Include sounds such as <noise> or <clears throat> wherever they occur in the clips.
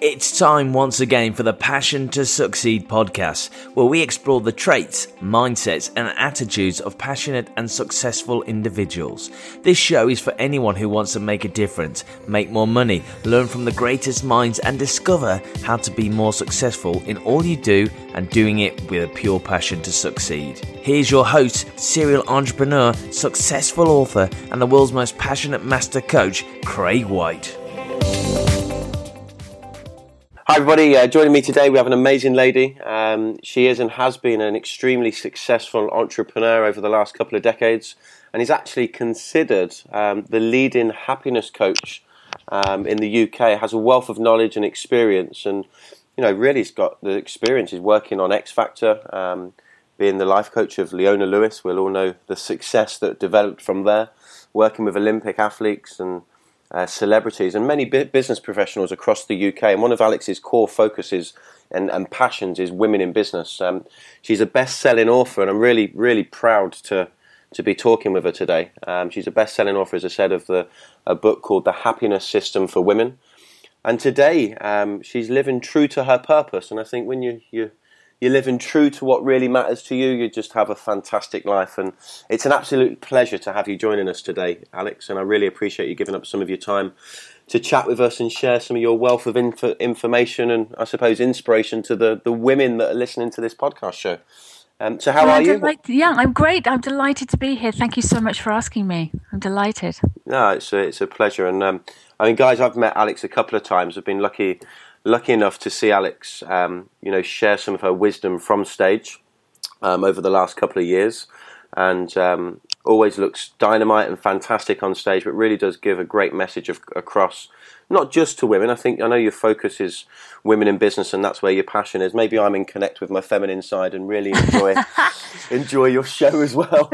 It's time once again for the Passion to Succeed podcast, where we explore the traits, mindsets, and attitudes of passionate and successful individuals. This show is for anyone who wants to make a difference, make more money, learn from the greatest minds, and discover how to be more successful in all you do and doing it with a pure passion to succeed. Here's your host, serial entrepreneur, successful author, and the world's most passionate master coach, Craig White. Hi, everybody. Uh, joining me today, we have an amazing lady. Um, she is and has been an extremely successful entrepreneur over the last couple of decades and is actually considered um, the leading happiness coach um, in the UK. Has a wealth of knowledge and experience, and you know, really, has got the experience. Is working on X Factor, um, being the life coach of Leona Lewis. We'll all know the success that developed from there. Working with Olympic athletes and uh, celebrities and many business professionals across the UK. And one of Alex's core focuses and, and passions is women in business. Um, she's a best-selling author, and I'm really, really proud to to be talking with her today. Um, she's a best-selling author, as I said, of the a book called The Happiness System for Women. And today, um, she's living true to her purpose. And I think when you you you're living true to what really matters to you. You just have a fantastic life, and it's an absolute pleasure to have you joining us today, Alex. And I really appreciate you giving up some of your time to chat with us and share some of your wealth of information and, I suppose, inspiration to the the women that are listening to this podcast show. Um, so, how are you? Delight- yeah, I'm great. I'm delighted to be here. Thank you so much for asking me. I'm delighted. No, it's a, it's a pleasure. And um, I mean, guys, I've met Alex a couple of times. I've been lucky lucky enough to see Alex, um, you know, share some of her wisdom from stage um, over the last couple of years, and um, always looks dynamite and fantastic on stage, but really does give a great message of, across. Not just to women. I think I know your focus is women in business, and that's where your passion is. Maybe I'm in connect with my feminine side and really enjoy <laughs> enjoy your show as well.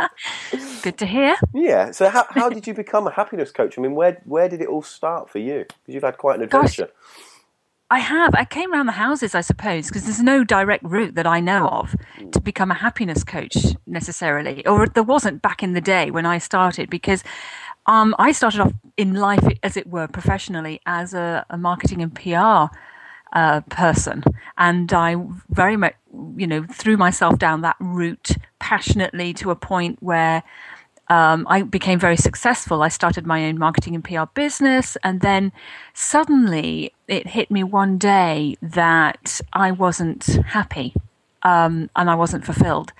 <laughs> Good to hear. Yeah. So, how, how did you become a happiness coach? I mean, where where did it all start for you? Because you've had quite an adventure. Gosh. I have. I came around the houses, I suppose, because there's no direct route that I know of to become a happiness coach necessarily, or there wasn't back in the day when I started. Because um, I started off in life, as it were, professionally as a, a marketing and PR uh, person, and I very much, you know, threw myself down that route passionately to a point where um, I became very successful. I started my own marketing and PR business, and then suddenly it hit me one day that I wasn't happy um, and I wasn't fulfilled.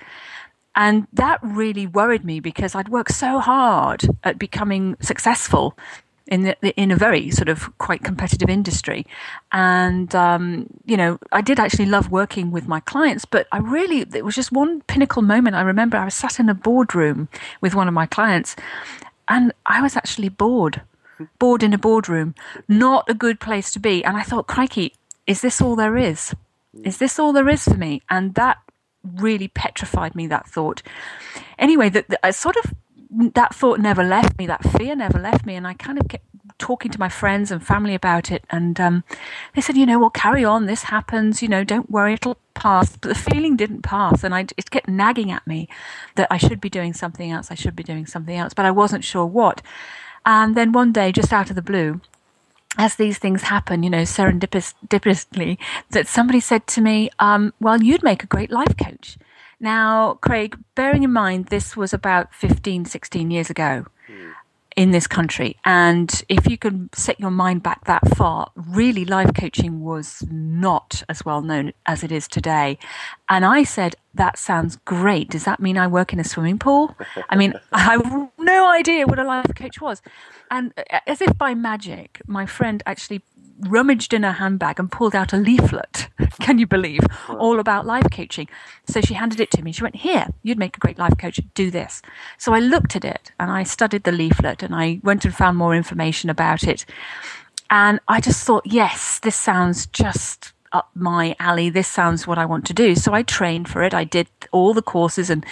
And that really worried me because I'd worked so hard at becoming successful in the, in a very sort of quite competitive industry, and um, you know I did actually love working with my clients, but I really it was just one pinnacle moment. I remember I was sat in a boardroom with one of my clients, and I was actually bored, <laughs> bored in a boardroom, not a good place to be. And I thought, crikey, is this all there is? Is this all there is for me? And that really petrified me. That thought. Anyway, that I sort of that thought never left me, that fear never left me, and I kind of kept talking to my friends and family about it, and um, they said, you know, well, carry on. This happens. You know, don't worry, it'll pass. But the feeling didn't pass, and I it kept nagging at me that I should be doing something else. I should be doing something else, but I wasn't sure what. And then one day, just out of the blue, as these things happen, you know, serendipitously, that somebody said to me, um, "Well, you'd make a great life coach." Now, Craig, bearing in mind this was about 15, 16 years ago mm. in this country, and if you can set your mind back that far, really life coaching was not as well known as it is today. And I said, That sounds great. Does that mean I work in a swimming pool? I mean, <laughs> I have no idea what a life coach was. And uh, as if by magic, my friend actually rummaged in her handbag and pulled out a leaflet. <laughs> Can you believe? All about life coaching. So she handed it to me. She went, Here, you'd make a great life coach. Do this. So I looked at it and I studied the leaflet and I went and found more information about it. And I just thought, Yes, this sounds just up my alley. This sounds what I want to do. So I trained for it. I did all the courses and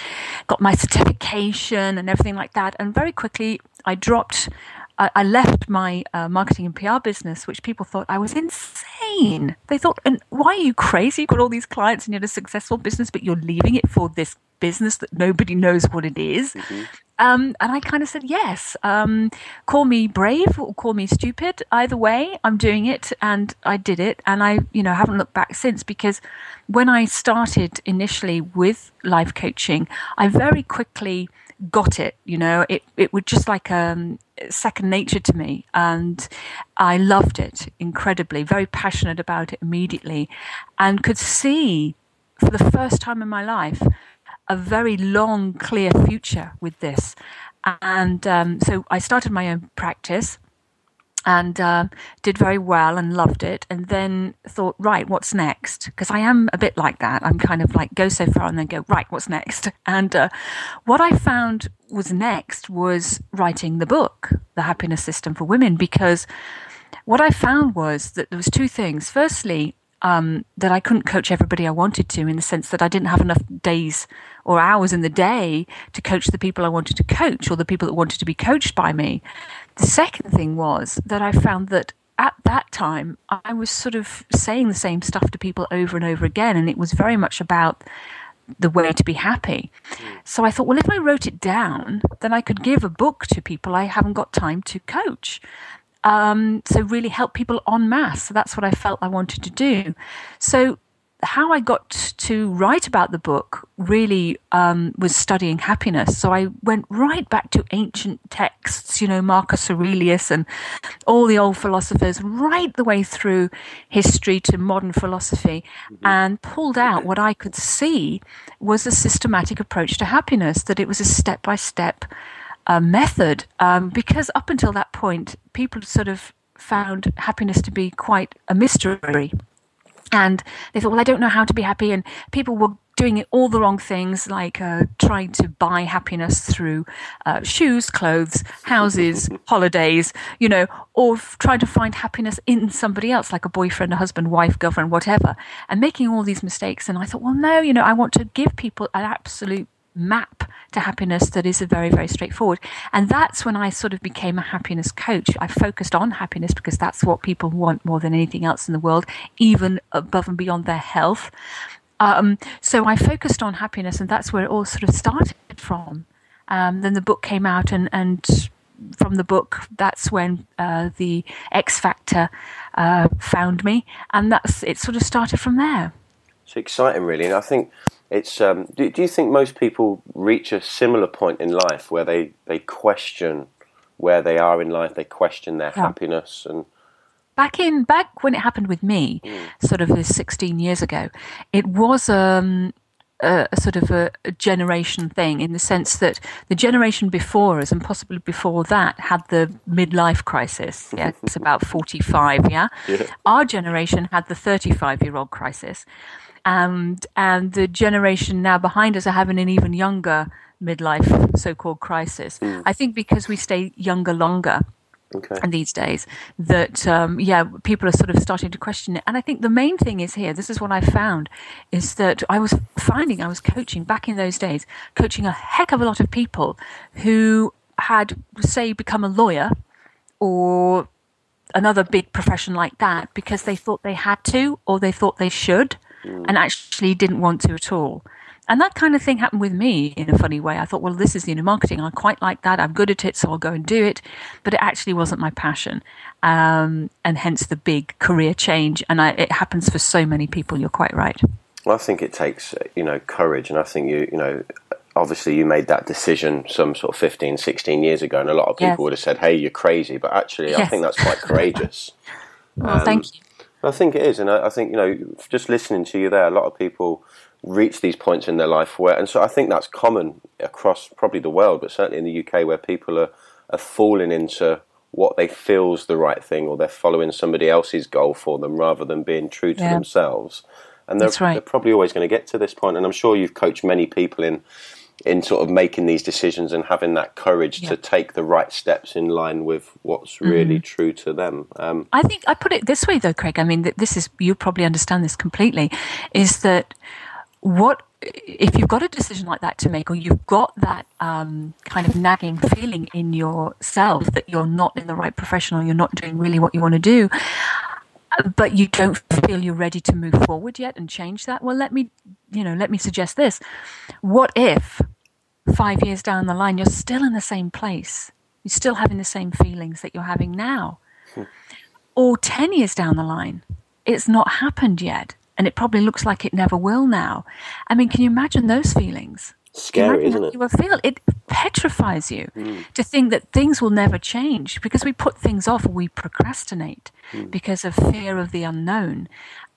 got my certification and everything like that. And very quickly, I dropped I, I left my uh, marketing and PR business, which people thought I was insane. They thought, and why are you crazy? You've got all these clients and you had a successful business, but you're leaving it for this business that nobody knows what it is. Mm-hmm. Um, and I kind of said yes. Um, call me brave or call me stupid. Either way, I'm doing it, and I did it, and I, you know, haven't looked back since because when I started initially with life coaching, I very quickly got it. You know, it it was just like um, second nature to me, and I loved it incredibly. Very passionate about it immediately, and could see for the first time in my life a very long, clear future with this. And um, so I started my own practice and uh, did very well and loved it. And then thought, right, what's next? Because I am a bit like that. I'm kind of like go so far and then go, right, what's next? <laughs> And uh, what I found was next was writing the book, The Happiness System for Women, because what I found was that there was two things. Firstly, um, that I couldn't coach everybody I wanted to, in the sense that I didn't have enough days or hours in the day to coach the people I wanted to coach or the people that wanted to be coached by me. The second thing was that I found that at that time I was sort of saying the same stuff to people over and over again, and it was very much about the way to be happy. So I thought, well, if I wrote it down, then I could give a book to people I haven't got time to coach. Um, so really help people en masse. So that's what I felt I wanted to do. So how I got to write about the book really um, was studying happiness. So I went right back to ancient texts, you know, Marcus Aurelius and all the old philosophers, right the way through history to modern philosophy, mm-hmm. and pulled out what I could see was a systematic approach to happiness, that it was a step by step uh, method um, because up until that point, people sort of found happiness to be quite a mystery. And they thought, well, I don't know how to be happy. And people were doing all the wrong things, like uh, trying to buy happiness through uh, shoes, clothes, houses, <laughs> holidays, you know, or f- trying to find happiness in somebody else, like a boyfriend, a husband, wife, girlfriend, whatever, and making all these mistakes. And I thought, well, no, you know, I want to give people an absolute map to happiness that is a very, very straightforward. And that's when I sort of became a happiness coach. I focused on happiness because that's what people want more than anything else in the world, even above and beyond their health. Um, so I focused on happiness, and that's where it all sort of started from. Um, then the book came out, and, and from the book, that's when uh, the X Factor uh, found me, and that's it. Sort of started from there. It's exciting, really, and I think it's um, do, do you think most people reach a similar point in life where they, they question where they are in life they question their yeah. happiness and back in back when it happened with me mm. sort of 16 years ago it was um, a, a, sort of a, a, generation thing in the sense that the generation before us and possibly before that had the midlife crisis. <laughs> Yeah, it's about 45. Yeah? yeah? Our generation had the 35 year old crisis and and the generation now behind us are having an even younger midlife so-called crisis. Mm. I think because we stay younger longer. Okay. And these days, that um, yeah, people are sort of starting to question it. And I think the main thing is here. This is what I found, is that I was finding I was coaching back in those days, coaching a heck of a lot of people who had, say, become a lawyer or another big profession like that because they thought they had to or they thought they should mm. and actually didn't want to at all. And that kind of thing happened with me in a funny way. I thought, well, this is you know marketing. I quite like that. I'm good at it, so I'll go and do it. But it actually wasn't my passion, um, and hence the big career change. And I, it happens for so many people. You're quite right. Well, I think it takes you know courage, and I think you you know obviously you made that decision some sort of 15, 16 years ago, and a lot of people yes. would have said, "Hey, you're crazy," but actually, yes. I think that's quite courageous. <laughs> well, um, thank you. I think it is, and I, I, think you know, just listening to you there, a lot of people reach these points in their life where, and so I think that's common across probably the world, but certainly in the UK, where people are are falling into what they feel is the right thing, or they're following somebody else's goal for them rather than being true to yeah. themselves. And they're, right. they're probably always going to get to this point. And I'm sure you've coached many people in in sort of making these decisions and having that courage yeah. to take the right steps in line with what's really mm. true to them. Um, I think I put it this way, though, Craig. I mean, this is you probably understand this completely. Is that what if you've got a decision like that to make, or you've got that um, kind of nagging feeling in yourself that you're not in the right profession or you're not doing really what you want to do, but you don't feel you're ready to move forward yet and change that? Well, let me, you know, let me suggest this. What if five years down the line, you're still in the same place. You're still having the same feelings that you're having now. Hmm. Or 10 years down the line, it's not happened yet. And it probably looks like it never will now. I mean, can you imagine those feelings? Scary, isn't it? You will feel it petrifies you mm. to think that things will never change because we put things off, we procrastinate mm. because of fear of the unknown.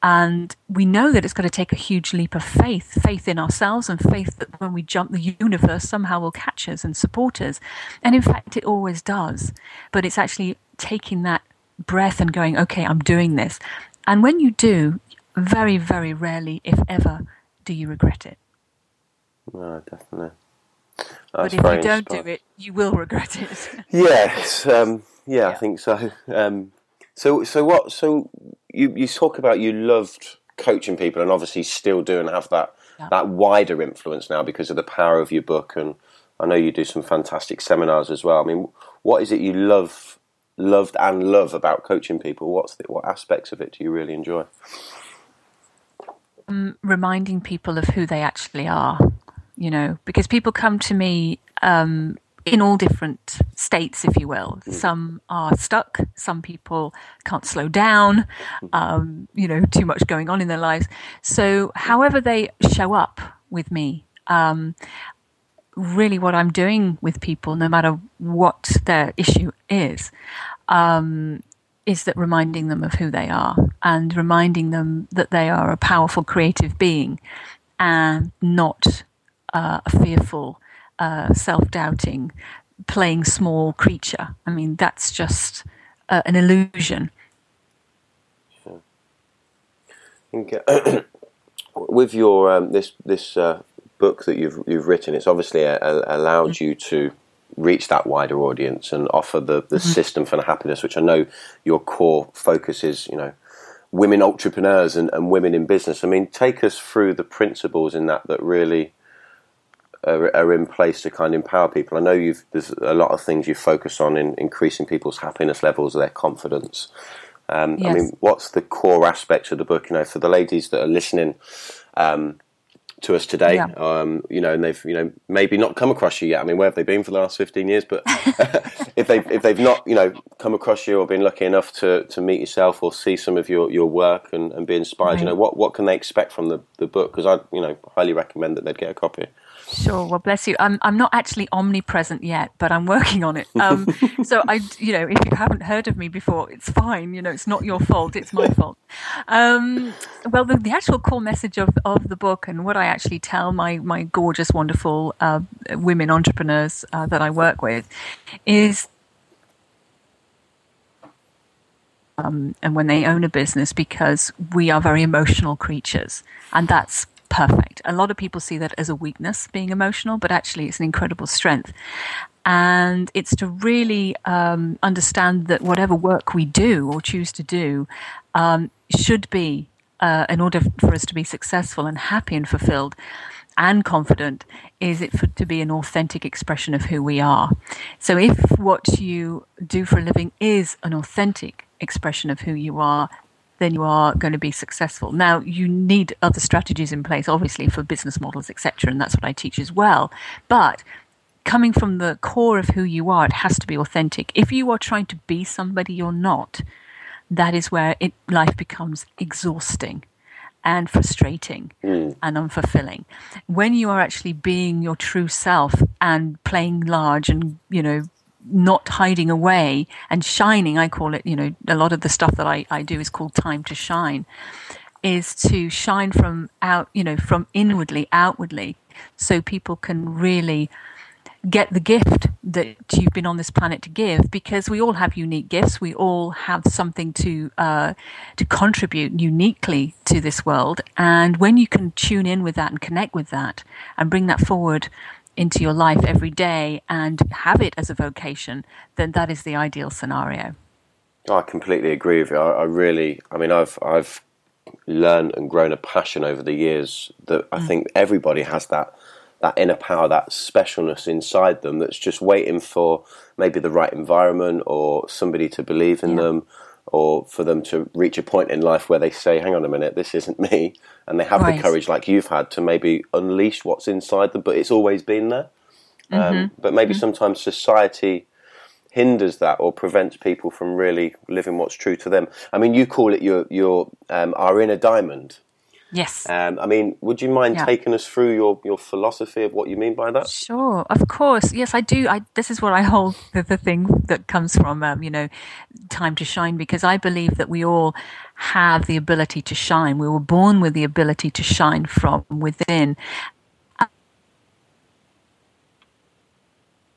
And we know that it's going to take a huge leap of faith, faith in ourselves and faith that when we jump, the universe somehow will catch us and support us. And in fact, it always does. But it's actually taking that breath and going, okay, I'm doing this. And when you do, very, very rarely, if ever, do you regret it. No, definitely. That's but if you don't do it, you will regret it. <laughs> yes, um, yeah, yeah, I think so. <laughs> Um, so, so what? So you you talk about you loved coaching people, and obviously still do, and have that yeah. that wider influence now because of the power of your book. And I know you do some fantastic seminars as well. I mean, what is it you love, loved, and love about coaching people? What's the, what aspects of it do you really enjoy? Um, reminding people of who they actually are you know, because people come to me um, in all different states, if you will. Some are stuck. Some people can't slow down. Um, you know, too much going on in their lives. So, however they show up with me, um, really, what I'm doing with people, no matter what their issue is, um, is that reminding them of who they are and reminding them that they are a powerful creative being and not uh, a fearful, uh, self doubting, playing small creature. I mean, that's just uh, an illusion. Uh, <clears throat> with your um, this this uh, book that you've you've written, it's obviously a, a allowed mm-hmm. you to reach that wider audience and offer the, the mm-hmm. system for happiness, which I know your core focus is, you know, women entrepreneurs and, and women in business. I mean, take us through the principles in that that really are, are, in place to kind of empower people? I know you've there's a lot of things you focus on in increasing people's happiness levels, their confidence. Um, yes. I mean, what's the core aspects of the book? You know, for the ladies that are listening um, to us today, yeah. um, you know, and they've you know maybe not come across you yet. I mean, where have they been for the last fifteen years? But <laughs> <laughs> if they if they've not you know come across you or been lucky enough to, to meet yourself or see some of your, your work and, and be inspired, right. you know, what what can they expect from the, the book? Because I you know highly recommend that they'd get a copy. Sure. Well, bless you. I'm I'm not actually omnipresent yet, but I'm working on it. Um, <laughs> so I, you know, if you haven't heard of me before, it's fine. You know, it's not your fault. It's my fault. Um, well, the, the actual core message of, of the book and what I actually tell my my gorgeous, wonderful uh, women entrepreneurs uh, that I work with is um, and when they own a business because we are very emotional creatures and that's perfect. A lot of people see that as a weakness, being emotional, but actually it's an incredible strength. And it's to really um, understand that whatever work we do or choose to do um, should be, uh, in order for us to be successful and happy and fulfilled and confident, is it for, to be an authentic expression of who we are. So if what you do for a living is an authentic expression of who you are, then you are going to be successful. Now, you need other strategies in place, obviously, for business models, etc., and that's what I teach as well. But coming from the core of who you are, it has to be authentic. If you are trying to be somebody you're not, that is where it, life becomes exhausting and frustrating mm. and unfulfilling. When you are actually being your true self and playing large and, you know, not hiding away and shining. I call it, you know, a lot of the stuff that I, I do is called time to shine, is to shine from out, you know, from inwardly, outwardly, so people can really get the gift that you've been on this planet to give because we all have unique gifts we all have something to uh, to contribute uniquely to this world and when you can tune in with that and connect with that and bring that forward into your life every day and have it as a vocation, then that is the ideal scenario. I completely agree with you. I, I really, I mean, I've I've learned and grown a passion over the years that I mm. think everybody has that that inner power, that specialness inside them that's just waiting for maybe the right environment or somebody to believe in yeah. them or for them to reach a point in life where they say, hang on a minute, this isn't me. And they have right. the courage, like you've had, to maybe unleash what's inside them, but it's always been there. Um, Mm-hmm. but maybe sometimes society hinders that or prevents people from really living what's true to them. I mean, you call it your your um, our inner diamond. Yes. Um, I mean, would you mind Yeah. taking us through your, your philosophy of what you mean by that? Sure, of course. Yes, I do. I this is what I hold <laughs> the, the thing that comes from um, you know, time to shine because I believe that we all have the ability to shine. We were born with the ability to shine from within.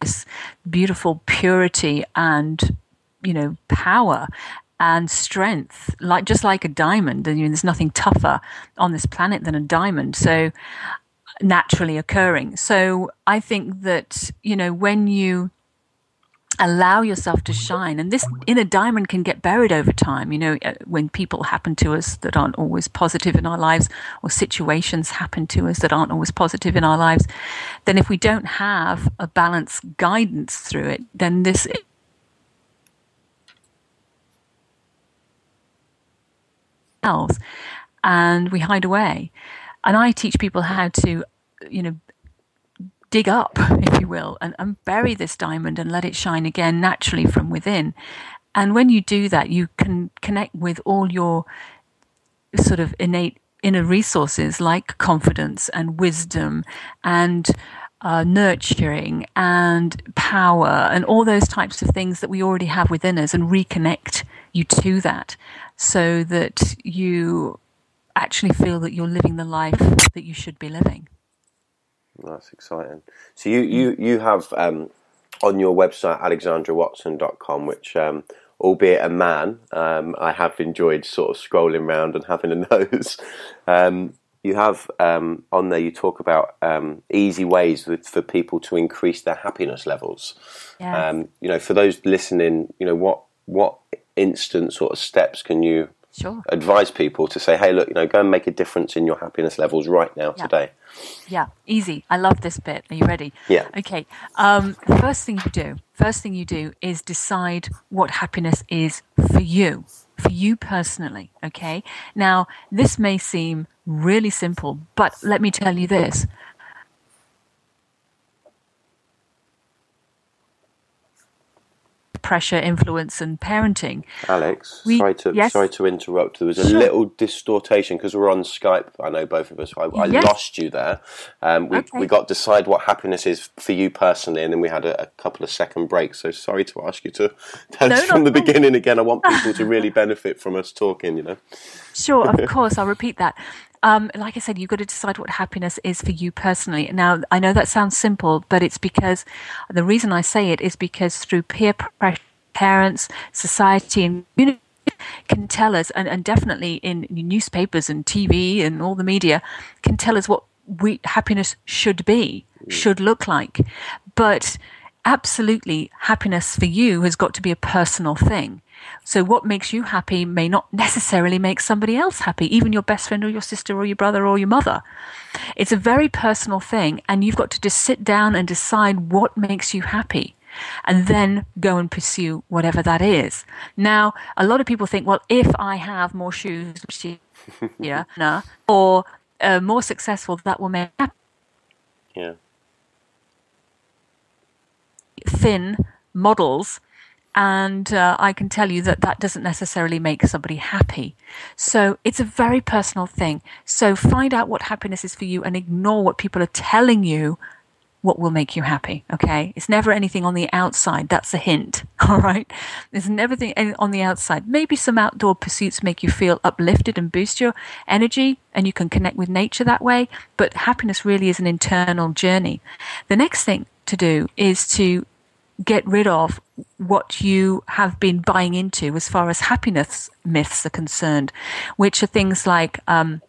This beautiful purity and you know power and strength like just like a diamond and there's nothing tougher on this planet than a diamond so naturally occurring. So I think that, you know, when you allow yourself to shine, and this inner diamond can get buried over time, you know, uh, when people happen to us that aren't always positive in our lives, or situations happen to us that aren't always positive in our lives, then if we don't have a balanced guidance through it, then this else and we hide away. And I teach people how to, you know, dig up, <laughs> if you will, and, and bury this diamond and let it shine again naturally from within. And when you do that, you can connect with all your sort of innate inner resources like confidence and wisdom and uh, nurturing and power and all those types of things that we already have within us and reconnect you to that so that you actually feel that you're living the life that you should be living. That's exciting. So you you you have um, on your website alexandrawatson.com, which um, albeit a man, um, I have enjoyed sort of scrolling around and having a <laughs> nose. Um, you have um, on there. You talk about um, easy ways with, for people to increase their happiness levels. Yeah. Um, you know, for those listening, you know what what instant sort of steps can you Sure. advise people to say, hey, look, you know, go and make a difference in your happiness levels right now Yeah. today. Yeah, easy. I love this bit. Are you ready? Yeah. Okay. Um, the first thing you do, first thing you do is decide what happiness is for you, for you personally. Okay. Now, this may seem really simple, but let me tell you this. Pressure, influence, and parenting. Alex, We- sorry to yes? sorry to interrupt. There was a Sure. little distortation because we're on Skype. I know both of us. I, I Yes. lost you there. Um, we Okay. we got decide what happiness is for you personally, and then we had a, a couple of second breaks. So sorry to ask you to <laughs> tell No, us from the at all. beginning again. I want people to <laughs> really benefit from us talking. You know. Sure, of <laughs> course, I'll repeat that. Um, like I said, you've got to decide what happiness is for you personally. Now, I know that sounds simple, but it's because the reason I say it is because through peer pressure, parents, society, and community can tell us, and, and definitely in newspapers and TV and all the media, can tell us what we happiness should be, should look like. But absolutely, happiness for you has got to be a personal thing. So, what makes you happy may not necessarily make somebody else happy, even your best friend or your sister or your brother or your mother. It's a very personal thing, and you've got to just sit down and decide what makes you happy and then go and pursue whatever that is. Now, a lot of people think, well, if I have more shoes, yeah, <laughs> or uh, more successful, that will make me happy. Yeah. Thin models and uh, I can tell you that that doesn't necessarily make somebody happy. So it's a very personal thing. So find out what happiness is for you and ignore what people are telling you what will make you happy. Okay. It's never anything on the outside. That's a hint. <laughs> All right. There's never anything on the outside. Maybe some outdoor pursuits make you feel uplifted and boost your energy and you can connect with nature that way. But happiness really is an internal journey. The next thing to do is to get rid of what you have been buying into as far as happiness myths are concerned, which are things like, um,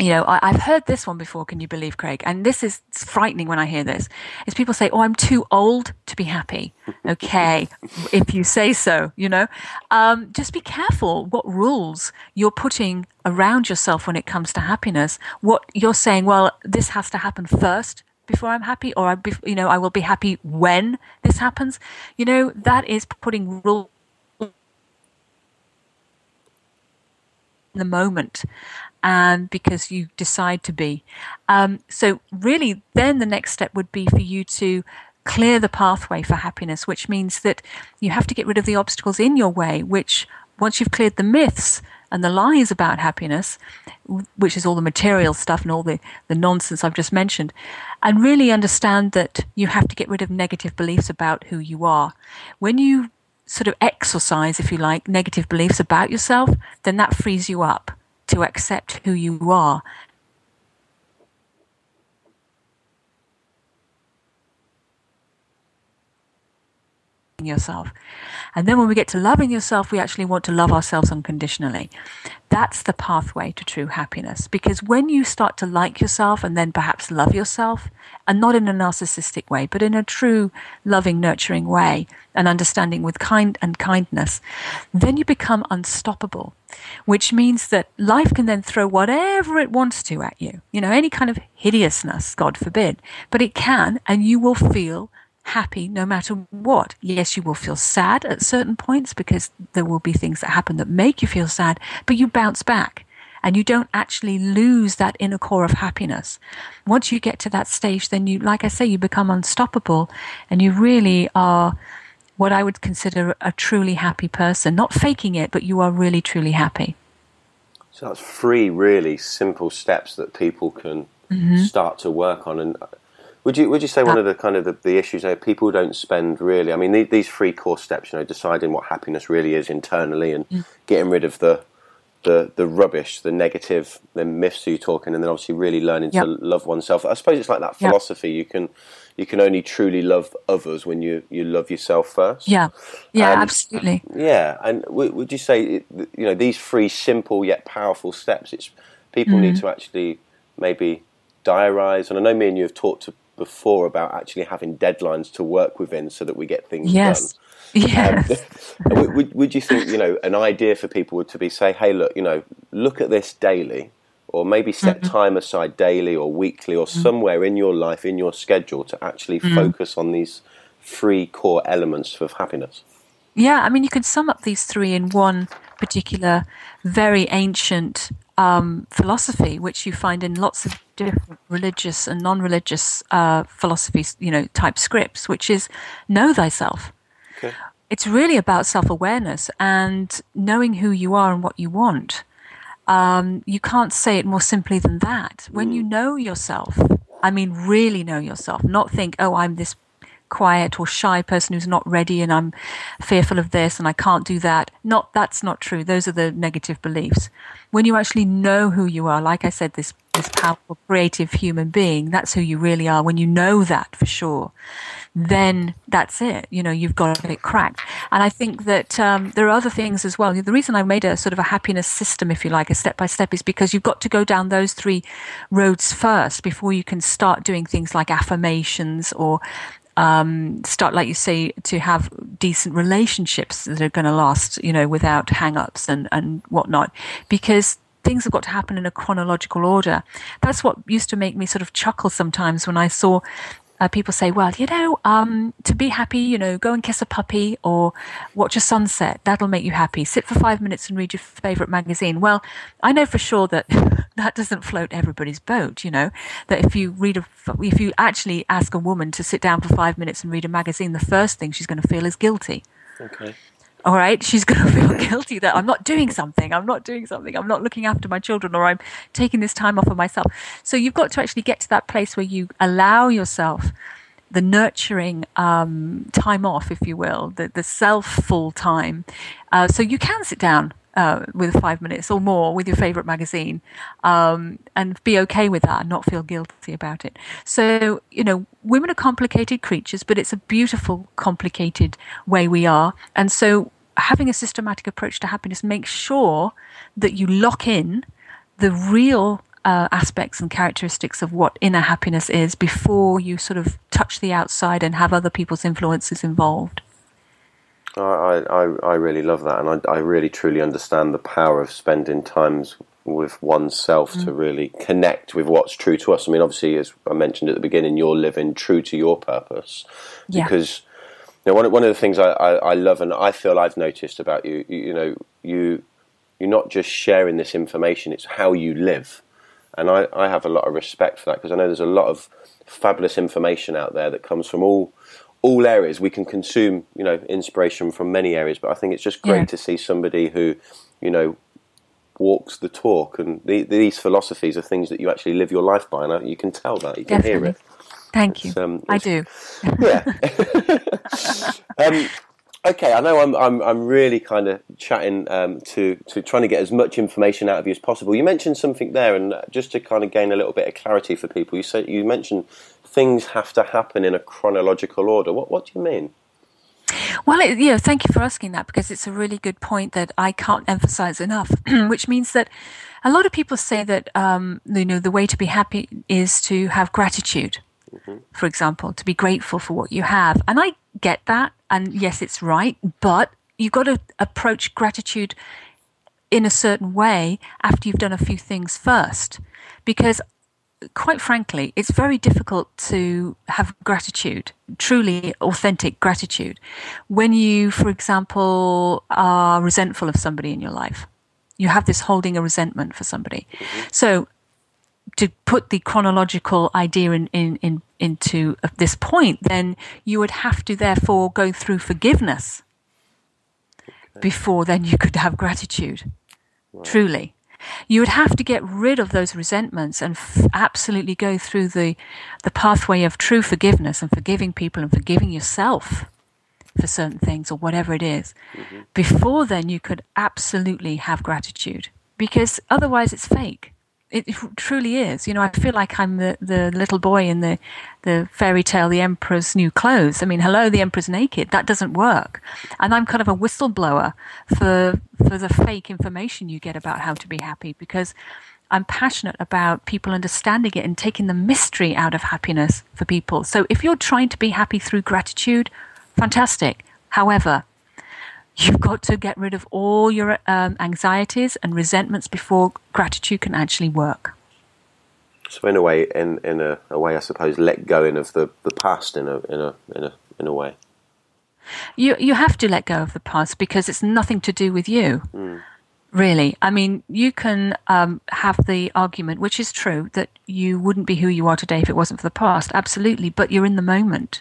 you know, I, I've heard this one before. Can you believe, Craig? And this is frightening when I hear this. Is people say, "Oh, I'm too old to be happy." <laughs> Okay, if you say so, you know. Um, just be careful what rules you're putting around yourself when it comes to happiness. What you're saying, well, this has to happen first before I'm happy, or I, you know, I will be happy when this happens. You know, that is putting rules in the moment and because you decide to be. Um, so, really, then the next step would be for you to clear the pathway for happiness, which means that you have to get rid of the obstacles in your way, which once you've cleared the myths and the lies about happiness, which is all the material stuff and all the, the nonsense I've just mentioned, and really understand that you have to get rid of negative beliefs about who you are. When you sort of exercise, if you like, negative beliefs about yourself, then that frees you up to accept who you are yourself. And then when we get to loving yourself, we actually want to love ourselves unconditionally. That's the pathway to true happiness. Because when you start to like yourself and then perhaps love yourself, and not in a narcissistic way, but in a true loving, nurturing way, and understanding with kind and kindness, then you become unstoppable. Which means that life can then throw whatever it wants to at you. You know, any kind of hideousness, God forbid. But it can, and you will feel happy no matter what. Yes, you will feel sad at certain points because there will be things that happen that make you feel sad, but you bounce back and you don't actually lose that inner core of happiness. Once you get to that stage, then you, like I say, you become unstoppable and you really are what I would consider a truly happy person. Not faking it, but you are really, truly happy. So that's three really simple steps that people can mm-hmm. start to work on. And would you would you say one uh, of the kind of the, the issues that people don't spend really? I mean, the, these three core steps, you know, deciding what happiness really is internally and mm. getting rid of the the the rubbish, the negative, the myths you're talking, and then obviously really learning yep. to love oneself. I suppose it's like that philosophy. Yep. You can you can only truly love others when you, you love yourself first. Yeah, yeah, and, absolutely. Yeah, and w- would you say you know these three simple yet powerful steps? It's people mm. need to actually maybe diarize, and I know me and you have talked to before about actually having deadlines to work within so that we get things yes. done. Yes. Um, <laughs> <laughs> would, would you think, you know, an idea for people would to be say, hey, look, you know, look at this daily, or maybe set mm-hmm. time aside daily or weekly or mm-hmm. somewhere in your life, in your schedule, to actually mm-hmm. focus on these three core elements of happiness? Yeah, I mean, you can sum up these three in one particular, very ancient um, philosophy, which you find in lots of different religious and non-religious uh, philosophies, you know, type scripts, which is know thyself. Okay. It's really about self-awareness and knowing who you are and what you want. Um, you can't say it more simply than that. When you mm. know yourself, I mean, really know yourself, not think, oh, I'm this quiet or shy person who's not ready and I'm fearful of this and I can't do that. Not that's not true. Those are the negative beliefs. When you actually know who you are, like I said, this this powerful, creative human being, that's who you really are. When you know that for sure, then that's it. You know, you've got it cracked. And I think that um, there are other things as well. The reason I made a sort of a happiness system, if you like, a step by step, is because you've got to go down those three roads first before you can start doing things like affirmations or um, start, like you say, to have decent relationships that are going to last, you know, without hang-ups and, and whatnot. Because things have got to happen in a chronological order. That's what used to make me sort of chuckle sometimes when I saw uh, people say, well, you know, um, to be happy, you know, go and kiss a puppy or watch a sunset. That'll make you happy. Sit for five minutes and read your favorite magazine. Well, I know for sure that <laughs> that doesn't float everybody's boat, you know, that if you read a, if you actually ask a woman to sit down for five minutes and read a magazine, the first thing she's going to feel is guilty. Okay all right, she's going <laughs> to feel guilty that I'm not doing something, I'm not doing something, I'm not looking after my children, or I'm taking this time off of myself. So you've got to actually get to that place where you allow yourself the nurturing um, time off, if you will, the, the self full time. Uh, so you can sit down uh, with five minutes or more with your favorite magazine um, and be okay with that and not feel guilty about it. So, you know, women are complicated creatures, but it's a beautiful, complicated way we are. And so, having a systematic approach to happiness makes sure that you lock in the real uh, aspects and characteristics of what inner happiness is before you sort of touch the outside and have other people's influences involved. I, I, I really love that, and I, I really truly understand the power of spending times with oneself mm. to really connect with what's true to us. I mean, obviously, as I mentioned at the beginning, you're living true to your purpose yeah. because know, one, one of the things I, I, I, love and I feel I've noticed about you, you, you know, you you're not just sharing this information; it's how you live. And I, I have a lot of respect for that because I know there's a lot of fabulous information out there that comes from all all areas. We can consume, you know, inspiration from many areas, but I think it's just great Yeah. to see somebody who, you know, walks the talk. And the, these philosophies are things that you actually live your life by, and you can tell that. You can hear it. Thank you. Um, I do. Yeah. <laughs> <laughs> um, okay, I know I'm I'm I'm really kind of chatting um, to to trying to get as much information out of you as possible. You mentioned something there, and just to kind of gain a little bit of clarity for people, you said you mentioned things have to happen in a chronological order. What what do you mean? Well, it, know, thank you for asking that because it's a really good point that I can't emphasize enough. <clears throat> which means that a lot of people say that um, you know the way to be happy is to have gratitude, Mm-hmm. for example, to be grateful for what you have, and I get that, and yes, it's right, but you've got to approach gratitude in a certain way after you've done a few things first, because quite frankly, it's very difficult to have gratitude, truly authentic gratitude, when you, for example, are resentful of somebody in your life. You have this holding a resentment for somebody. Mm-hmm. So, to put the chronological idea in, in, in, into this point, then you would have to therefore go through forgiveness before then you could have gratitude. Truly you would have to get rid of those resentments and f- absolutely go through the the pathway of true forgiveness and forgiving people and forgiving yourself for certain things or whatever it is. Mm-hmm. Before then, you could absolutely have gratitude because otherwise it's fake. It truly is. You know, I feel like I'm the, the little boy in the, the fairy tale, The Emperor's New Clothes. I mean, hello, the Emperor's naked. That doesn't work. And I'm kind of a whistleblower for, for the fake information you get about how to be happy because I'm passionate about people understanding it and taking the mystery out of happiness for people. So if you're trying to be happy through gratitude, fantastic. However, you've got to get rid of all your um, anxieties and resentments before gratitude can actually work. So in a way, in in a, a way, I suppose, let going of the, the past in a in a in a in a way. You you have to let go of the past because it's nothing to do with you. Really, I mean, you can um, have the argument, which is true, that you wouldn't be who you are today if it wasn't for the past. Absolutely, but you're in the moment.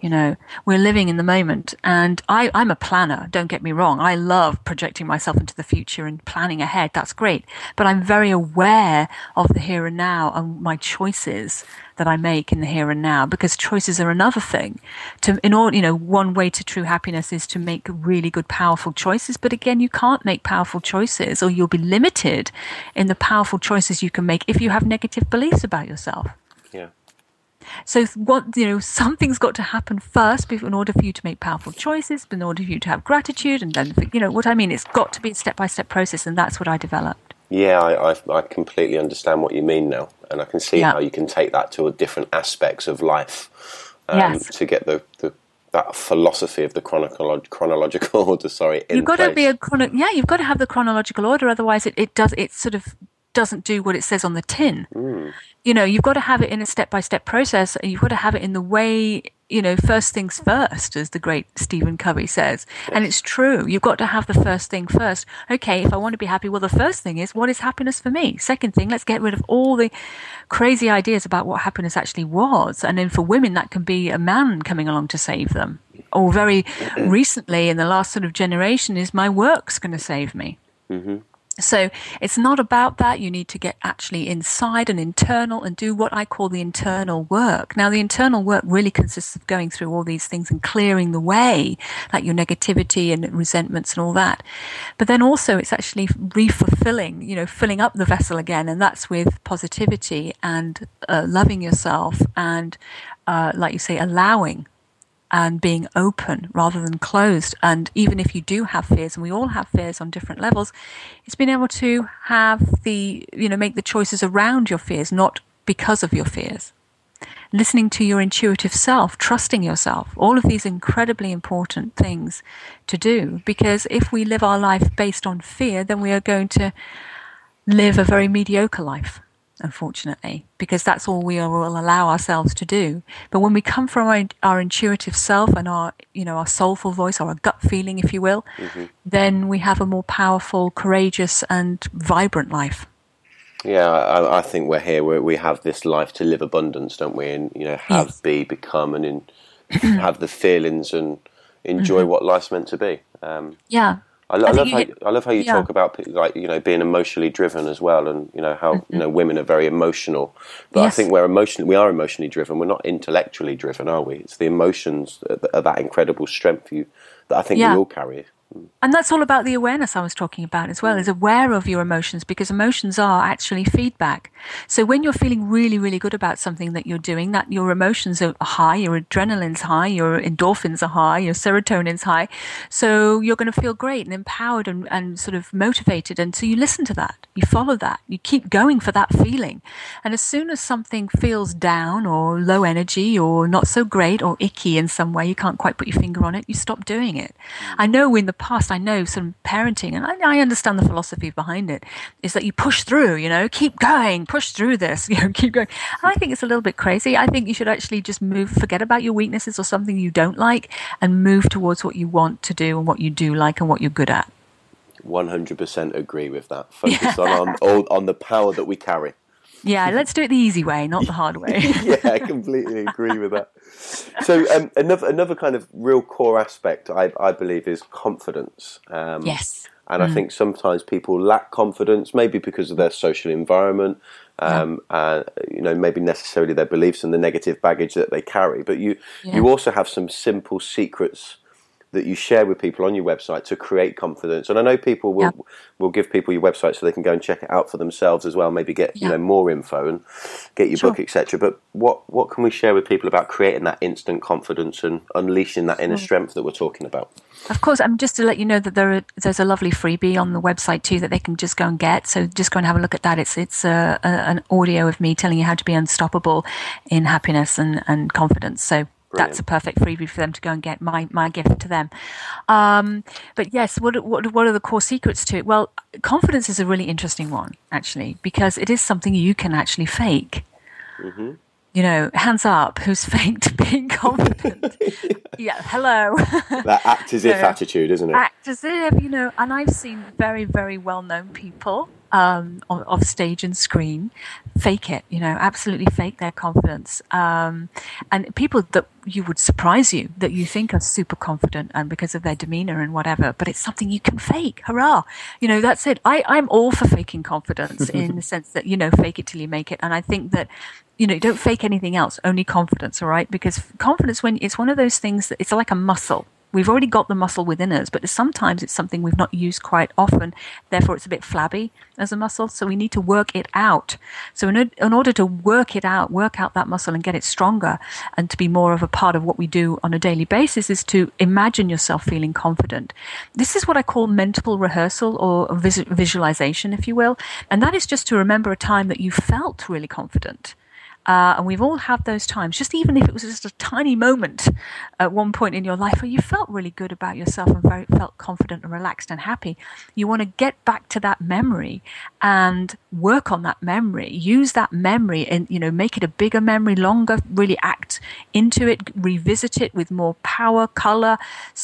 You know, we're living in the moment, and I, I'm a planner. Don't get me wrong. I love projecting myself into the future and planning ahead. That's great. But I'm very aware of the here and now and my choices that I make in the here and now because choices are another thing. To in order, you know, one way to true happiness is to make really good, powerful choices. But again, you can't make powerful choices, or you'll be limited in the powerful choices you can make if you have negative beliefs about yourself. So what you know, something's got to happen first in order for you to make powerful choices, in order for you to have gratitude, and then you know what I mean. It's got to be a step by step process, and that's what I developed. Yeah, I, I, I completely understand what you mean now, and I can see Yeah. how you can take that to a different aspects of life um, Yes. to get the, the that philosophy of the chronolo- chronological <laughs> order. Sorry, in You've got to be a chrono- yeah, you've got to have the chronological order, otherwise it, it does it sort of doesn't do what it says on the tin. Mm. You know, you've got to have it in a step by step process, and you've got to have it in the way you know, first things first, as the great Stephen Covey says. And it's true. You've got to have the first thing first. Okay, if I want to be happy, well, the first thing is what is happiness for me? Second thing, let's get rid of all the crazy ideas about what happiness actually was. And then for women, that can be a man coming along to save them. Or very <clears throat> recently, in the last sort of generation, is my work's going to save me. Mm-hmm. So it's not about that. You need to get actually inside and internal and do what I call the internal work. Now, the internal work really consists of going through all these things and clearing the way, like your negativity and resentments and all that. But then also it's actually refulfilling, you know, filling up the vessel again. And that's with positivity and uh, loving yourself and, uh, like you say, allowing and being open rather than closed. And even if you do have fears, and we all have fears on different levels, it's being able to have the, you know, make the choices around your fears, not because of your fears. Listening to your intuitive self, trusting yourself, all of these incredibly important things to do. Because if we live our life based on fear, then we are going to live a very mediocre life. Unfortunately, because that's all we will allow ourselves to do. But when we come from our, our intuitive self and our, you know, our soulful voice or our gut feeling, if you will, mm-hmm. then we have a more powerful, courageous, and vibrant life. Yeah, I, I think we're here. Where we have this life to live abundance, don't we? And you know, have, yes. be, become, and in, <clears throat> have the feelings and enjoy mm-hmm. what life's meant to be. Um, yeah, I, I, I love how you, I love how you yeah. talk about like you know being emotionally driven as well, and you know how mm-hmm. you know women are very emotional. But yes. I think we're emotionally we are emotionally driven. We're not intellectually driven, are we? It's the emotions that are that incredible strength you that I think yeah. we all carry. And that's all about the awareness I was talking about as well, is mm. aware of your emotions because emotions are actually feedback. So when you're feeling really, really good about something that you're doing, that your emotions are high, your adrenaline's high, your endorphins are high, your serotonin's high. So you're going to feel great and empowered and, and sort of motivated. And so you listen to that, you follow that, you keep going for that feeling. And as soon as something feels down or low energy or not so great or icky in some way, you can't quite put your finger on it, you stop doing it. Mm. I know in the past, I know some parenting, and I, I, understand the philosophy behind it, is that you push through, you know, keep going, push through this, <laughs> you know, keep going. I think it's a little bit crazy. I think you should actually just move, forget about your weaknesses or something you don't like, and move towards what you want to do and what you do like and what you're good at. 100% agree with that. <laughs> Focus on, on, on the power that we carry. Yeah, let's do it the easy way, not the hard way. <laughs> yeah, I completely agree with that. So um, another another kind of real core aspect I, I believe is confidence. Um, yes. And mm. I think sometimes people lack confidence, maybe because of their social environment, um, yeah. uh, you know, maybe necessarily their beliefs and the negative baggage that they carry. But you yeah. you also have some simple secrets that you share with people on your website to create confidence. And I know people will yeah. will give people your website so they can go and check it out for themselves as well. Maybe get yeah. you know more info and get your sure. book, etc. But what what can we share with people about creating that instant confidence and unleashing that inner strength that we're talking about? Of course, I'm just to let you know that there are, there's a lovely freebie on the website too that they can just go and get. So just go and have a look at that. It's it's a, a, an audio of me telling you how to be unstoppable in happiness and, and confidence. So Brilliant. that's a perfect freebie for them to go and get my, my gift to them. Um, but yes, what, what, what are the core secrets to it? Well, confidence is a really interesting one, actually, because it is something you can actually fake. Mm-hmm. You know, hands up, who's <laughs> faked being confident? <laughs> yeah, hello. <laughs> that act as if attitude, isn't it? Act as if, you know, and I've seen very, very well known people um, of, stage and screen fake it, you know, absolutely fake their confidence. Um, and people that you would surprise you that you think are super confident and because of their demeanor and whatever, but it's something you can fake. Hurrah. You know, that's it. I, I'm all for faking confidence <laughs> in the sense that, you know, fake it till you make it. And I think that, you know, don't fake anything else, only confidence, all right? Because confidence, when it's one of those things that it's like a muscle we've already got the muscle within us, but sometimes it's something we've not used quite often. Therefore, it's a bit flabby as a muscle. So we need to work it out. So in, in order to work it out, work out that muscle and get it stronger and to be more of a part of what we do on a daily basis is to imagine yourself feeling confident. This is what I call mental rehearsal or visualization, if you will. And that is just to remember a time that you felt really confident. Uh, and we've all had those times, just even if it was just a tiny moment at one point in your life where you felt really good about yourself and very, felt confident and relaxed and happy. You want to get back to that memory and work on that memory. Use that memory and, you know, make it a bigger memory, longer, really act into it, revisit it with more power, color,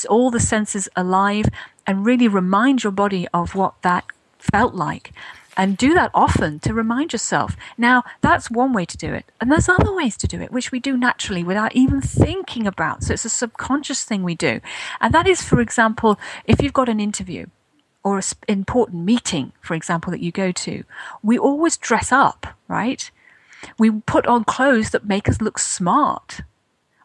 all the senses alive, and really remind your body of what that felt like and do that often to remind yourself. Now, that's one way to do it. And there's other ways to do it, which we do naturally without even thinking about. So it's a subconscious thing we do. And that is, for example, if you've got an interview or an important meeting, for example, that you go to, we always dress up, right? We put on clothes that make us look smart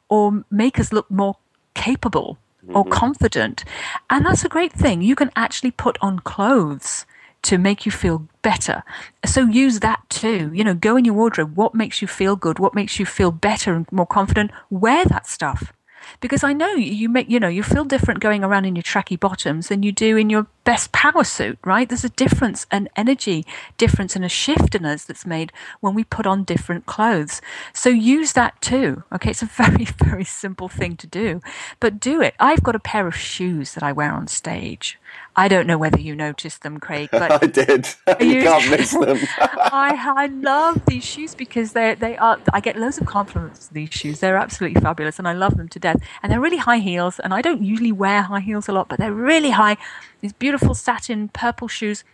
or make us look more capable or mm-hmm. confident. And that's a great thing. You can actually put on clothes to make you feel better. So use that too. You know, go in your wardrobe. What makes you feel good? What makes you feel better and more confident? Wear that stuff. Because I know you make, you know, you feel different going around in your tracky bottoms than you do in your best power suit, right? There's a difference, an energy difference, and a shift in us that's made when we put on different clothes. So use that too. Okay, it's a <laughs> very, very simple thing to do, but do it. I've got a pair of shoes that I wear on stage. I don't know whether you noticed them, Craig, but <laughs> I did. <laughs> you, can't miss them. I, I love these shoes because they they are. I get loads of compliments. These shoes, they're absolutely fabulous, and I love them to death. And they're really high heels, and I don't usually wear high heels a lot, but they're really high. These beautiful satin purple shoes,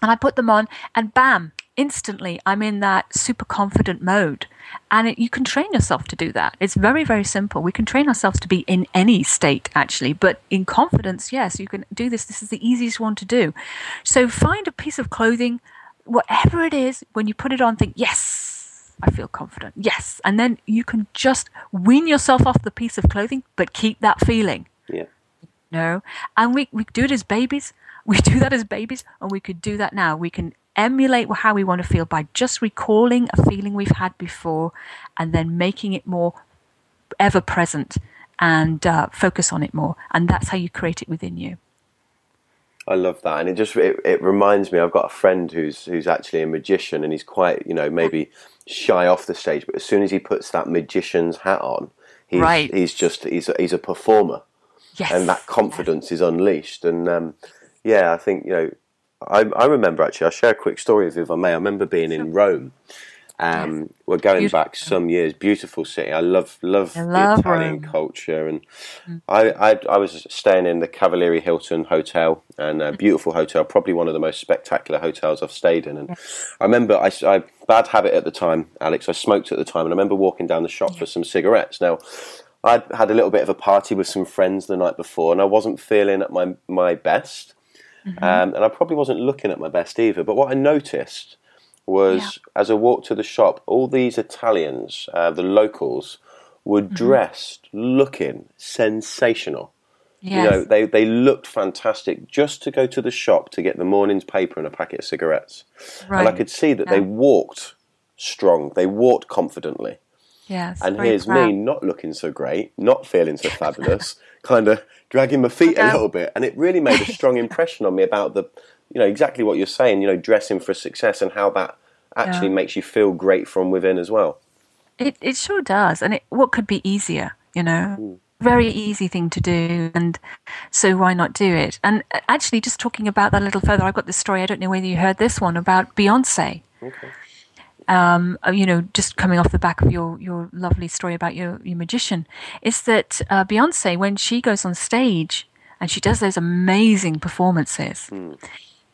and I put them on, and bam, instantly I'm in that super confident mode. And it, you can train yourself to do that. It's very, very simple. We can train ourselves to be in any state, actually, but in confidence, yes, you can do this. This is the easiest one to do. So find a piece of clothing, whatever it is, when you put it on, think, yes, I feel confident. Yes. And then you can just wean yourself off the piece of clothing, but keep that feeling. Yeah. No. And we, we do it as babies. <laughs> We do that as babies, and we could do that now. We can emulate how we want to feel by just recalling a feeling we've had before and then making it more ever present and uh, focus on it more. And that's how you create it within you. I love that, and it just it, it reminds me. I've got a friend who's who's actually a magician, and he's quite you know maybe shy off the stage, but as soon as he puts that magician's hat on, he's right. he's just he's a, he's a performer, yes. and that confidence yes. is unleashed. And um, yeah, I think you know I, I remember actually. I'll share a quick story with you if I may. I remember being in Rome. Um, we're going beautiful. back some years. Beautiful city. I love love, I love the Italian Rome. culture, and mm. I, I, I was staying in the Cavalieri Hilton Hotel, and a beautiful hotel, probably one of the most spectacular hotels I've stayed in. And yes. I remember I, I bad habit at the time, Alex. I smoked at the time, and I remember walking down the shop yeah. for some cigarettes. Now. I'd had a little bit of a party with some friends the night before, and I wasn't feeling at my my best. Mm-hmm. Um, and I probably wasn't looking at my best either. But what I noticed was yeah. as I walked to the shop, all these Italians, uh, the locals, were mm-hmm. dressed looking sensational. Yes. You know, they, they looked fantastic just to go to the shop to get the morning's paper and a packet of cigarettes. Right. And I could see that yeah. they walked strong, they walked confidently. Yes, and here's proud. me not looking so great, not feeling so fabulous, <laughs> kind of dragging my feet a little bit, and it really made a strong impression on me about the, you know, exactly what you're saying. You know, dressing for success and how that actually yeah. makes you feel great from within as well. It it sure does, and it, what could be easier? You know, mm. very easy thing to do, and so why not do it? And uh, actually, just talking about that a little further, I've got this story. I don't know whether you heard this one about Beyonce. Okay um, uh, you know, just coming off the back of your, your lovely story about your, your magician, is that uh, Beyonce, when she goes on stage and she does those amazing performances, mm.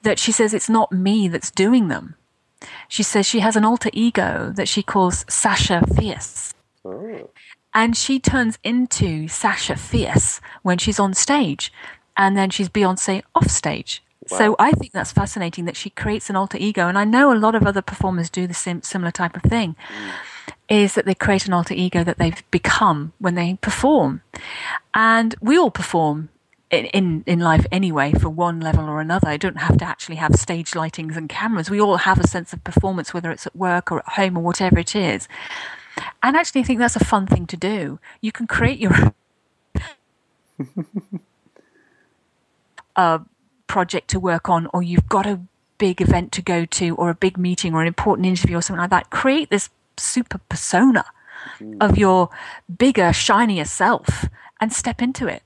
that she says it's not me that's doing them. She says she has an alter ego that she calls Sasha Fierce. Oh. And she turns into Sasha Fierce when she's on stage. And then she's Beyonce off stage. So I think that's fascinating that she creates an alter ego, and I know a lot of other performers do the same similar type of thing. Mm. Is that they create an alter ego that they've become when they perform, and we all perform in, in, in life anyway for one level or another. I don't have to actually have stage lightings and cameras. We all have a sense of performance, whether it's at work or at home or whatever it is. And actually, I think that's a fun thing to do. You can create your <laughs> uh, project to work on or you've got a big event to go to or a big meeting or an important interview or something like that, create this super persona mm. of your bigger, shinier self and step into it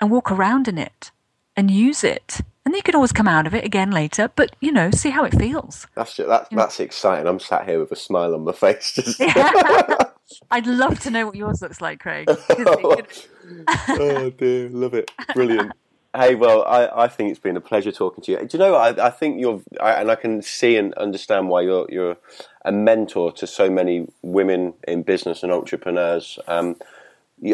and walk around in it and use it. And you can always come out of it again later, but you know, see how it feels. That's just, that, that's exciting. I'm sat here with a smile on my face. Just... <laughs> <laughs> I'd love to know what yours looks like, Craig. <laughs> oh dear, love it, brilliant. Hey, well, I, I think it's been a pleasure talking to you. Do you know? I, I think you're, I, and I can see and understand why you're you're a mentor to so many women in business and entrepreneurs. Um,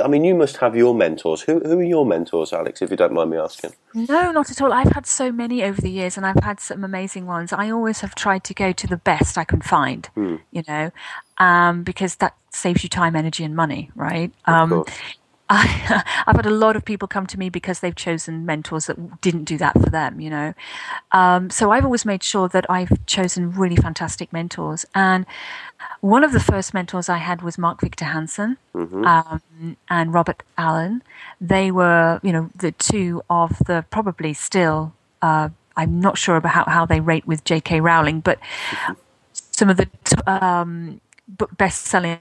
I mean, you must have your mentors. Who who are your mentors, Alex? If you don't mind me asking. No, not at all. I've had so many over the years, and I've had some amazing ones. I always have tried to go to the best I can find. Hmm. You know, um, because that saves you time, energy, and money, right? Um, <laughs> I, have had a lot of people come to me because they've chosen mentors that didn't do that for them, you know. Um, so I've always made sure that I've chosen really fantastic mentors. And one of the first mentors I had was Mark Victor Hansen mm-hmm. um, and Robert Allen. They were, you know, the two of the probably still, uh, I'm not sure about how, how they rate with J.K. Rowling, but <laughs> some of the um, best selling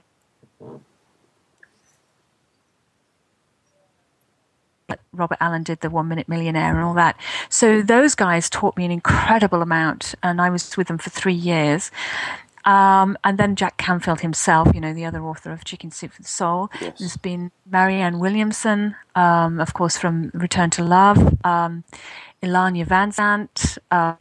Robert Allen did the One Minute Millionaire and all that. So those guys taught me an incredible amount, and I was with them for three years. Um, and then Jack Canfield himself, you know, the other author of Chicken Soup for the Soul. Yes. There's been Marianne Williamson, um, of course, from Return to Love, um, Iyanla Vanzant. Uh,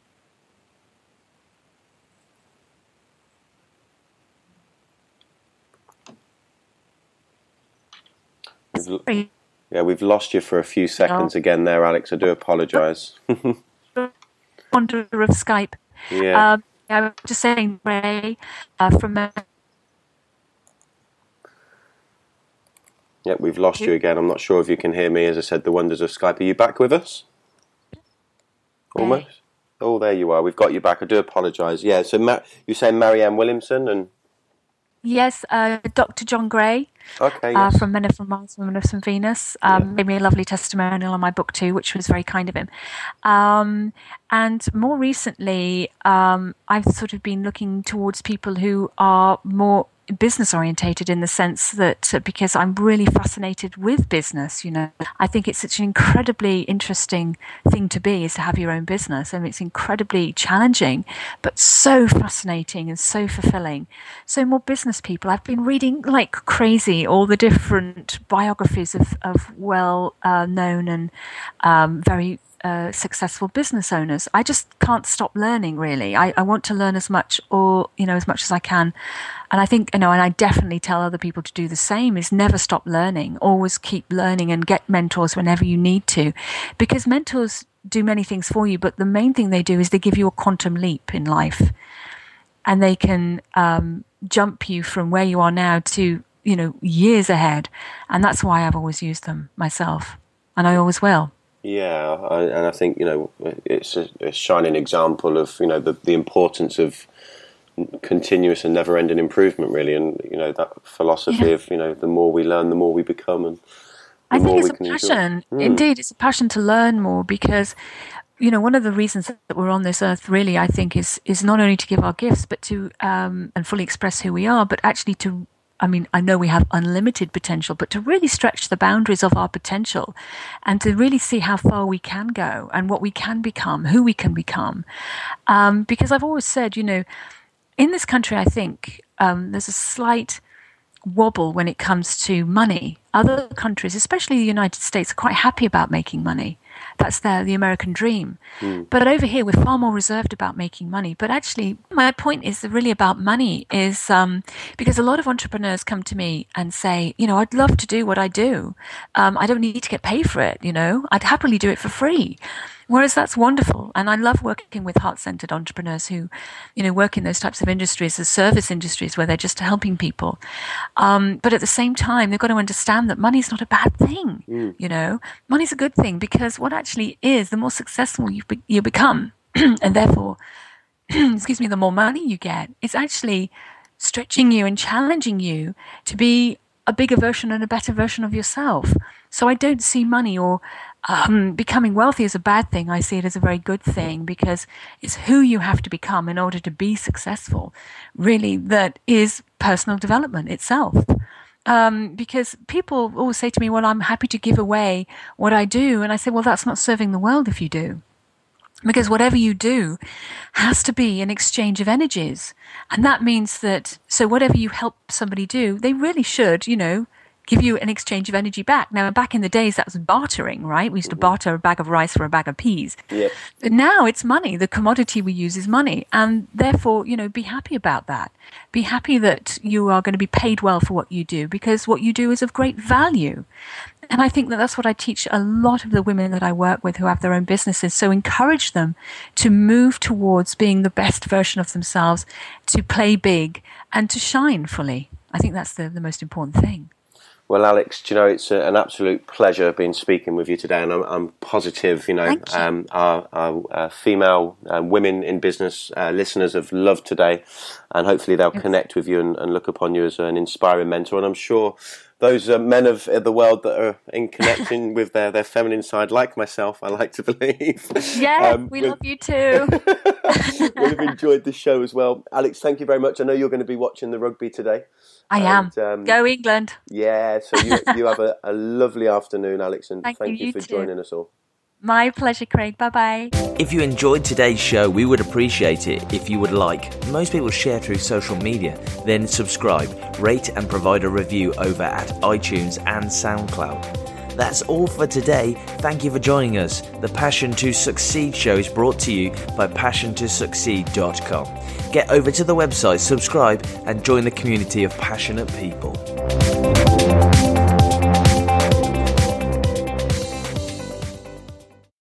yeah, we've lost you for a few seconds no. again there, Alex. I do apologise. <laughs> Wonder of Skype. Yeah. Um, I was just saying, Ray, uh, from. Uh, yeah, we've lost you again. I'm not sure if you can hear me. As I said, the wonders of Skype. Are you back with us? Almost. Oh, there you are. We've got you back. I do apologise. Yeah. So Ma- you say Marianne Williamson and Yes, uh, Dr. John Gray. Okay, uh, from Men Are From Mars, Women Are From Venus. Um, yeah. Gave me a lovely testimonial on my book too, which was very kind of him. Um, and more recently, um, I've sort of been looking towards people who are more business orientated in the sense that uh, because I'm really fascinated with business, you know, I think it's such an incredibly interesting thing to be is to have your own business. Mean, it's incredibly challenging, but so fascinating and so fulfilling. So more business people. I've been reading like crazy all the different biographies of, of well uh, known and um, very uh, successful business owners. I just can't stop learning. Really, I, I want to learn as much or you know as much as I can. And I think you know, and I definitely tell other people to do the same. Is never stop learning. Always keep learning and get mentors whenever you need to, because mentors do many things for you. But the main thing they do is they give you a quantum leap in life, and they can um, jump you from where you are now to you know years ahead. And that's why I've always used them myself, and I always will. Yeah, I, and I think you know it's a, a, shining example of you know the, the importance of continuous and never-ending improvement, really, and you know that philosophy yeah. of you know the more we learn, the more we become, and I think it's a passion. Mm. Indeed, it's a passion to learn more because you know one of the reasons that we're on this earth really i think is is not only to give our gifts but to um, and fully express who we are but actually to I mean, I know we have unlimited potential, but to really stretch the boundaries of our potential and to really see how far we can go and what we can become, who we can become. Um, because I've always said, you know, in this country, I think um, there's a slight wobble when it comes to money. Other countries, especially the United States, are quite happy about making money. That's their the American dream. Mm. But over here, we're far more reserved about making money. But actually, my point is really about money is um, because a lot of entrepreneurs come to me and say, you know, I'd love to do what I do. Um, I don't need to get paid for it. You know, I'd happily do it for free. Whereas that's wonderful. And I love working with heart centered entrepreneurs who, you know, work in those types of industries, as service industries where they're just helping people. Um, but at the same time, they've got to understand that money's not a bad thing. Mm. You know, money's a good thing because what actually is, the more successful you, be- you become, <clears throat> and therefore, <clears throat> excuse me, the more money you get, it's actually stretching you and challenging you to be a bigger version and a better version of yourself. So I don't see money or um, becoming wealthy is a bad thing. I see it as a very good thing because it's who you have to become in order to be successful. Really, that is personal development itself. Um, because people always say to me, Well, I'm happy to give away what I do. And I say, Well, that's not serving the world if you do. Because whatever you do has to be an exchange of energies. And that means that, so whatever you help somebody do, they really should, you know, give you an exchange of energy back. Now, back in the days, that was bartering, right? We used to mm-hmm. barter a bag of rice for a bag of peas. Yeah. But now it's money. The commodity we use is money. And therefore, you know, be happy about that. Be happy that you are going to be paid well for what you do because what you do is of great value. And I think that that's what I teach a lot of the women that I work with who have their own businesses. So encourage them to move towards being the best version of themselves, to play big, and to shine fully. I think that's the, the most important thing. Well, Alex, do you know it's a, an absolute pleasure being speaking with you today, and I'm, I'm positive. You know, you. um, our, our uh, female um, women in business uh, listeners have loved today, and hopefully they'll yes. connect with you and, and, look upon you as an inspiring mentor. And I'm sure those uh, men of the world that are in connection <laughs> with their, their feminine side, like myself, I like to believe. Yeah, um, we love you too. <laughs> we'll have enjoyed the show as well. Alex, thank you very much. I know you're going to be watching the rugby today. I and, am. Um, Go England. Yeah, so you, you have a, a, lovely afternoon, Alex, and thank, thank you, you, for too. joining us all. My pleasure, Craig. Bye bye. If you enjoyed today's show, we would appreciate it if you would like. Most people share through social media, then subscribe, rate, and provide a review over at iTunes and SoundCloud. That's all for today. Thank you for joining us. The Passion to Succeed show is brought to you by PassionToSucceed.com. Get over to the website, subscribe, and join the community of passionate people.